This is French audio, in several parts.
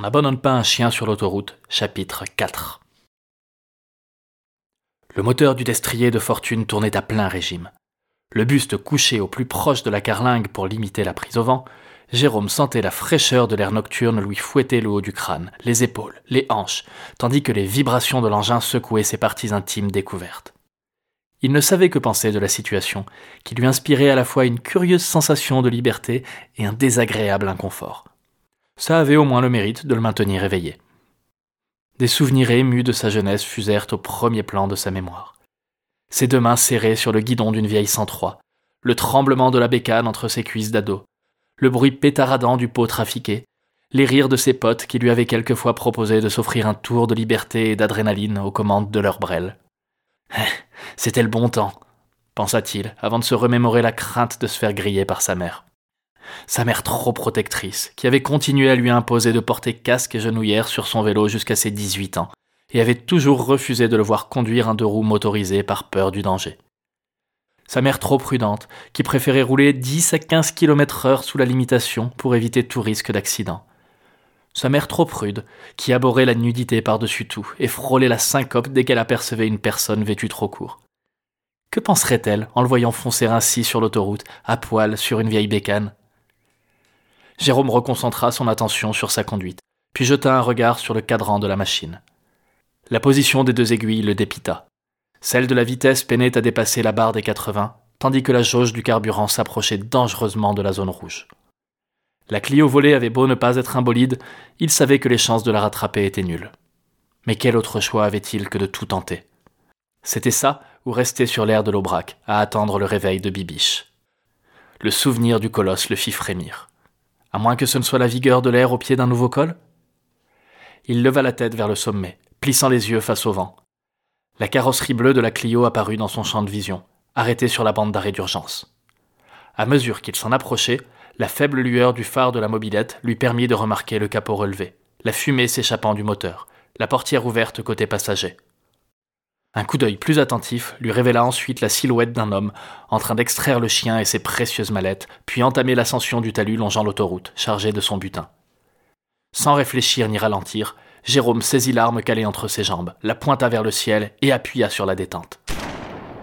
On n'abandonne pas un chien sur l'autoroute, chapitre 4. Le moteur du destrier de fortune tournait à plein régime. Le buste couché au plus proche de la carlingue pour limiter la prise au vent, Jérôme sentait la fraîcheur de l'air nocturne lui fouetter le haut du crâne, les épaules, les hanches, tandis que les vibrations de l'engin secouaient ses parties intimes découvertes. Il ne savait que penser de la situation, qui lui inspirait à la fois une curieuse sensation de liberté et un désagréable inconfort. Ça avait au moins le mérite de le maintenir éveillé. Des souvenirs émus de sa jeunesse fusèrent au premier plan de sa mémoire. Ses deux mains serrées sur le guidon d'une vieille 103, le tremblement de la bécane entre ses cuisses d'ado, le bruit pétaradant du pot trafiqué, les rires de ses potes qui lui avaient quelquefois proposé de s'offrir un tour de liberté et d'adrénaline aux commandes de leur brel. Eh, c'était le bon temps, pensa-t-il, avant de se remémorer la crainte de se faire griller par sa mère. Sa mère trop protectrice, qui avait continué à lui imposer de porter casque et genouillère sur son vélo jusqu'à ses 18 ans, et avait toujours refusé de le voir conduire un deux roues motorisé par peur du danger. Sa mère trop prudente, qui préférait rouler 10 à 15 km heure sous la limitation pour éviter tout risque d'accident. Sa mère trop prude, qui abhorrait la nudité par-dessus tout et frôlait la syncope dès qu'elle apercevait une personne vêtue trop court. Que penserait-elle en le voyant foncer ainsi sur l'autoroute, à poil, sur une vieille bécane? Jérôme reconcentra son attention sur sa conduite, puis jeta un regard sur le cadran de la machine. La position des deux aiguilles le dépita. Celle de la vitesse peinait à dépasser la barre des 80, tandis que la jauge du carburant s'approchait dangereusement de la zone rouge. La Clio volée avait beau ne pas être un bolide, il savait que les chances de la rattraper étaient nulles. Mais quel autre choix avait-il que de tout tenter? C'était ça ou rester sur l'air de l'Aubrac, à attendre le réveil de Bibiche? Le souvenir du colosse le fit frémir. À moins que ce ne soit la vigueur de l'air au pied d'un nouveau col? Il leva la tête vers le sommet, plissant les yeux face au vent. La carrosserie bleue de la Clio apparut dans son champ de vision, arrêtée sur la bande d'arrêt d'urgence. À mesure qu'il s'en approchait, la faible lueur du phare de la mobilette lui permit de remarquer le capot relevé, la fumée s'échappant du moteur, la portière ouverte côté passager. Un coup d'œil plus attentif lui révéla ensuite la silhouette d'un homme en train d'extraire le chien et ses précieuses mallettes, puis entamer l'ascension du talus longeant l'autoroute, chargé de son butin. Sans réfléchir ni ralentir, Jérôme saisit l'arme calée entre ses jambes, la pointa vers le ciel et appuya sur la détente.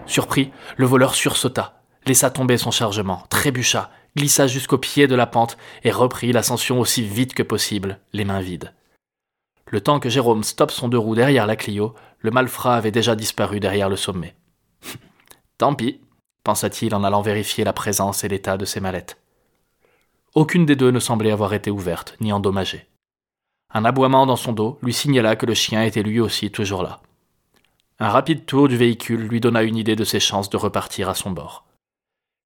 Surpris, le voleur sursauta, laissa tomber son chargement, trébucha, glissa jusqu'au pied de la pente et reprit l'ascension aussi vite que possible, les mains vides. Le temps que Jérôme stoppe son deux roues derrière la Clio, le malfrat avait déjà disparu derrière le sommet. Tant pis, pensa-t-il en allant vérifier la présence et l'état de ses mallettes. Aucune des deux ne semblait avoir été ouverte ni endommagée. Un aboiement dans son dos lui signala que le chien était lui aussi toujours là. Un rapide tour du véhicule lui donna une idée de ses chances de repartir à son bord.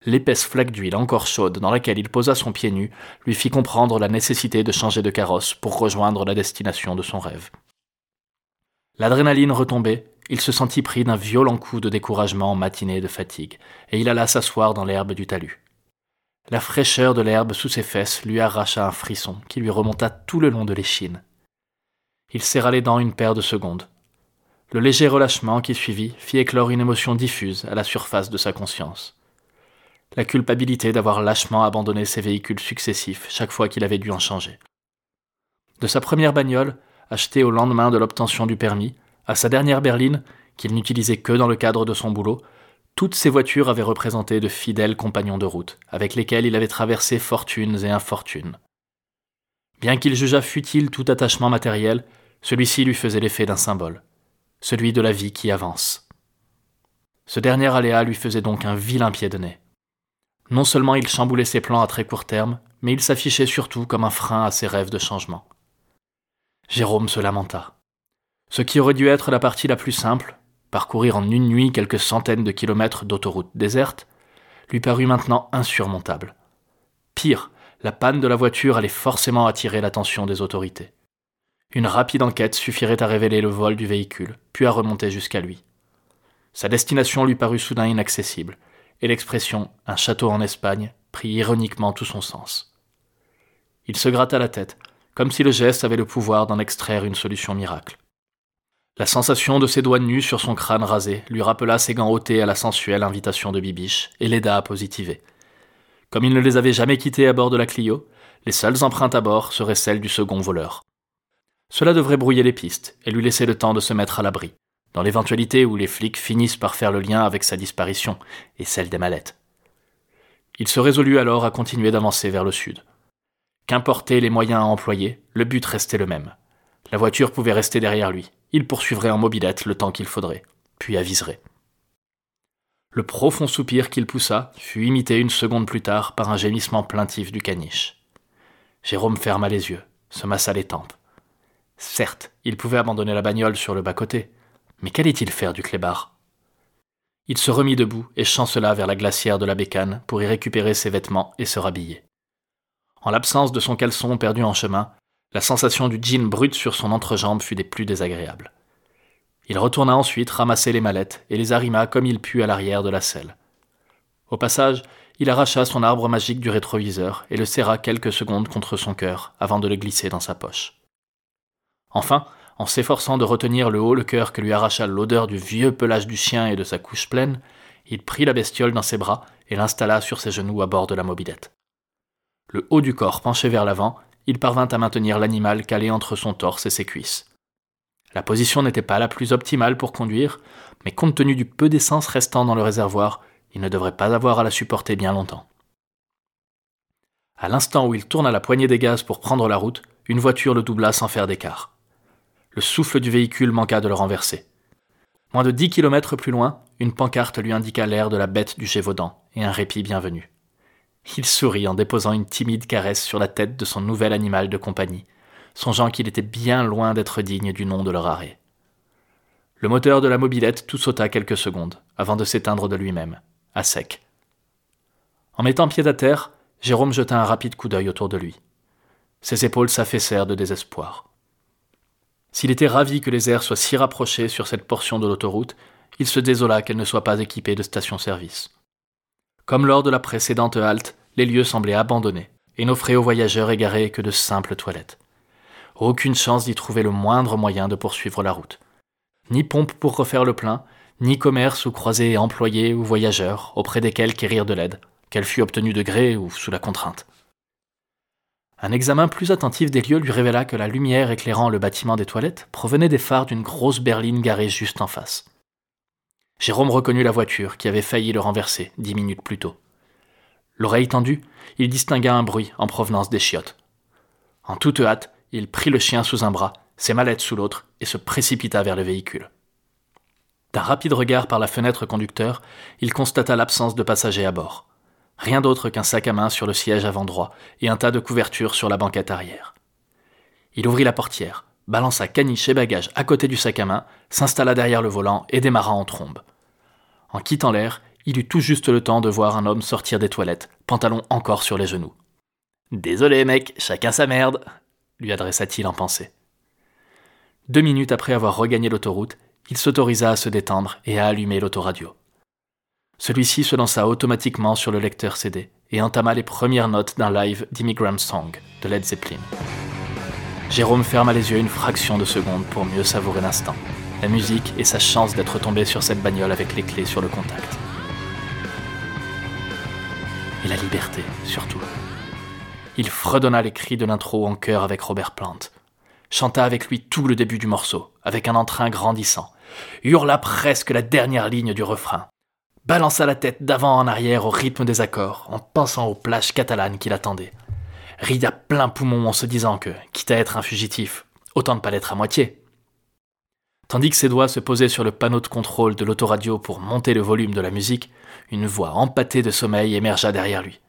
L'épaisse flaque d'huile encore chaude dans laquelle il posa son pied nu lui fit comprendre la nécessité de changer de carrosse pour rejoindre la destination de son rêve. L'adrénaline retombée, il se sentit pris d'un violent coup de découragement matiné de fatigue, et il alla s'asseoir dans l'herbe du talus. La fraîcheur de l'herbe sous ses fesses lui arracha un frisson qui lui remonta tout le long de l'échine. Il serra les dents une paire de secondes. Le léger relâchement qui suivit fit éclore une émotion diffuse à la surface de sa conscience. La culpabilité d'avoir lâchement abandonné ses véhicules successifs chaque fois qu'il avait dû en changer. De sa première bagnole, achetée au lendemain de l'obtention du permis, à sa dernière berline, qu'il n'utilisait que dans le cadre de son boulot, toutes ces voitures avaient représenté de fidèles compagnons de route, avec lesquels il avait traversé fortunes et infortunes. Bien qu'il jugeât futile tout attachement matériel, celui-ci lui faisait l'effet d'un symbole, celui de la vie qui avance. Ce dernier aléa lui faisait donc un vilain pied de nez. Non seulement il chamboulait ses plans à très court terme, mais il s'affichait surtout comme un frein à ses rêves de changement. Jérôme se lamenta. Ce qui aurait dû être la partie la plus simple, parcourir en une nuit quelques centaines de kilomètres d'autoroute déserte, lui parut maintenant insurmontable. Pire, la panne de la voiture allait forcément attirer l'attention des autorités. Une rapide enquête suffirait à révéler le vol du véhicule, puis à remonter jusqu'à lui. Sa destination lui parut soudain inaccessible, et l'expression un château en Espagne prit ironiquement tout son sens. Il se gratta la tête, comme si le geste avait le pouvoir d'en extraire une solution miracle. La sensation de ses doigts nus sur son crâne rasé lui rappela ses gants ôtés à la sensuelle invitation de Bibiche et l'aida à positiver. Comme il ne les avait jamais quittés à bord de la Clio, les seules empreintes à bord seraient celles du second voleur. Cela devrait brouiller les pistes et lui laisser le temps de se mettre à l'abri, dans l'éventualité où les flics finissent par faire le lien avec sa disparition et celle des mallettes. Il se résolut alors à continuer d'avancer vers le sud. Qu'importaient les moyens à employer, le but restait le même. La voiture pouvait rester derrière lui. Il poursuivrait en mobilette le temps qu'il faudrait, puis aviserait. Le profond soupir qu'il poussa fut imité une seconde plus tard par un gémissement plaintif du caniche. Jérôme ferma les yeux, se massa les tempes. Certes, il pouvait abandonner la bagnole sur le bas-côté, mais qu'allait-il faire du clébard? Il se remit debout et chancela vers la glacière de la bécane pour y récupérer ses vêtements et se rhabiller. En l'absence de son caleçon perdu en chemin, la sensation du jean brut sur son entrejambe fut des plus désagréables. Il retourna ensuite ramasser les mallettes et les arrima comme il put à l'arrière de la selle. Au passage, il arracha son arbre magique du rétroviseur et le serra quelques secondes contre son cœur avant de le glisser dans sa poche. Enfin, en s'efforçant de retenir le haut le cœur que lui arracha l'odeur du vieux pelage du chien et de sa couche pleine, il prit la bestiole dans ses bras et l'installa sur ses genoux à bord de la mobilette. Le haut du corps penché vers l'avant, il parvint à maintenir l'animal calé entre son torse et ses cuisses. La position n'était pas la plus optimale pour conduire, mais compte tenu du peu d'essence restant dans le réservoir, il ne devrait pas avoir à la supporter bien longtemps. À l'instant où il tourna la poignée des gaz pour prendre la route, une voiture le doubla sans faire d'écart. Le souffle du véhicule manqua de le renverser. Moins de dix kilomètres plus loin, une pancarte lui indiqua l'air de la bête du Gévaudan et un répit bienvenu. Il sourit en déposant une timide caresse sur la tête de son nouvel animal de compagnie, songeant qu'il était bien loin d'être digne du nom de leur arrêt. Le moteur de la mobilette tout sauta quelques secondes, avant de s'éteindre de lui-même, à sec. En mettant pied à terre, Jérôme jeta un rapide coup d'œil autour de lui. Ses épaules s'affaissèrent de désespoir. S'il était ravi que les airs soient si rapprochés sur cette portion de l'autoroute, il se désola qu'elle ne soit pas équipée de station-service. Comme lors de la précédente halte, les lieux semblaient abandonnés et n'offraient aux voyageurs égarés que de simples toilettes. Aucune chance d'y trouver le moindre moyen de poursuivre la route. Ni pompe pour refaire le plein, ni commerce ou croisés employés ou voyageurs auprès desquels quérir de l'aide, qu'elle fût obtenue de gré ou sous la contrainte. Un examen plus attentif des lieux lui révéla que la lumière éclairant le bâtiment des toilettes provenait des phares d'une grosse berline garée juste en face. Jérôme reconnut la voiture qui avait failli le renverser dix minutes plus tôt. L'oreille tendue, il distingua un bruit en provenance des chiottes. En toute hâte, il prit le chien sous un bras, ses mallettes sous l'autre, et se précipita vers le véhicule. D'un rapide regard par la fenêtre conducteur, il constata l'absence de passagers à bord. Rien d'autre qu'un sac à main sur le siège avant droit et un tas de couvertures sur la banquette arrière. Il ouvrit la portière, balança caniche et bagages à côté du sac à main, s'installa derrière le volant et démarra en trombe. En quittant l'air, il eut tout juste le temps de voir un homme sortir des toilettes, pantalon encore sur les genoux. Désolé, mec, chacun sa merde, lui adressa-t-il en pensée. Deux minutes après avoir regagné l'autoroute, il s'autorisa à se détendre et à allumer l'autoradio. Celui-ci se lança automatiquement sur le lecteur CD et entama les premières notes d'un live d'Immigrant Song de Led Zeppelin. Jérôme ferma les yeux une fraction de seconde pour mieux savourer l'instant, la musique et sa chance d'être tombé sur cette bagnole avec les clés sur le contact. Et la liberté, surtout. Il fredonna les cris de l'intro en chœur avec Robert Plant, chanta avec lui tout le début du morceau, avec un entrain grandissant, hurla presque la dernière ligne du refrain, balança la tête d'avant en arrière au rythme des accords, en pensant aux plages catalanes qui l'attendaient. Rit à plein poumon en se disant que, quitte à être un fugitif, autant ne pas l'être à moitié. Tandis que ses doigts se posaient sur le panneau de contrôle de l'autoradio pour monter le volume de la musique, une voix empâtée de sommeil émergea derrière lui.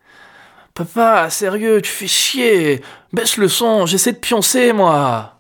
Papa, sérieux, tu fais chier. Baisse le son, j'essaie de pioncer, moi.